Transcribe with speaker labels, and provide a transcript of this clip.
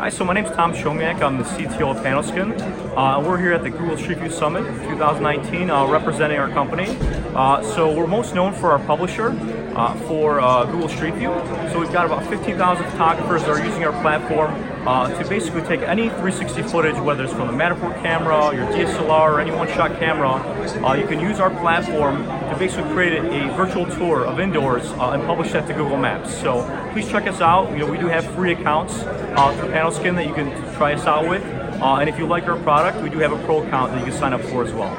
Speaker 1: Hi, so my name's Tom Shomiak. I'm the CTO of Panoskin. Uh, we're here at the Google Street View Summit 2019 uh, representing our company. Uh, so we're most known for our publisher uh, for uh, Google Street View. So we've got about 15,000 photographers that are using our platform uh, to basically take any 360 footage, whether it's from the Matterport camera, your DSLR, or any one-shot camera. Uh, you can use our platform to basically create a, a virtual tour of indoors uh, and publish that to Google Maps. So please check us out. You know, we do have free accounts uh, through Panoskin that you can try us out with. Uh, and if you like our product, we do have a pro account that you can sign up for as well.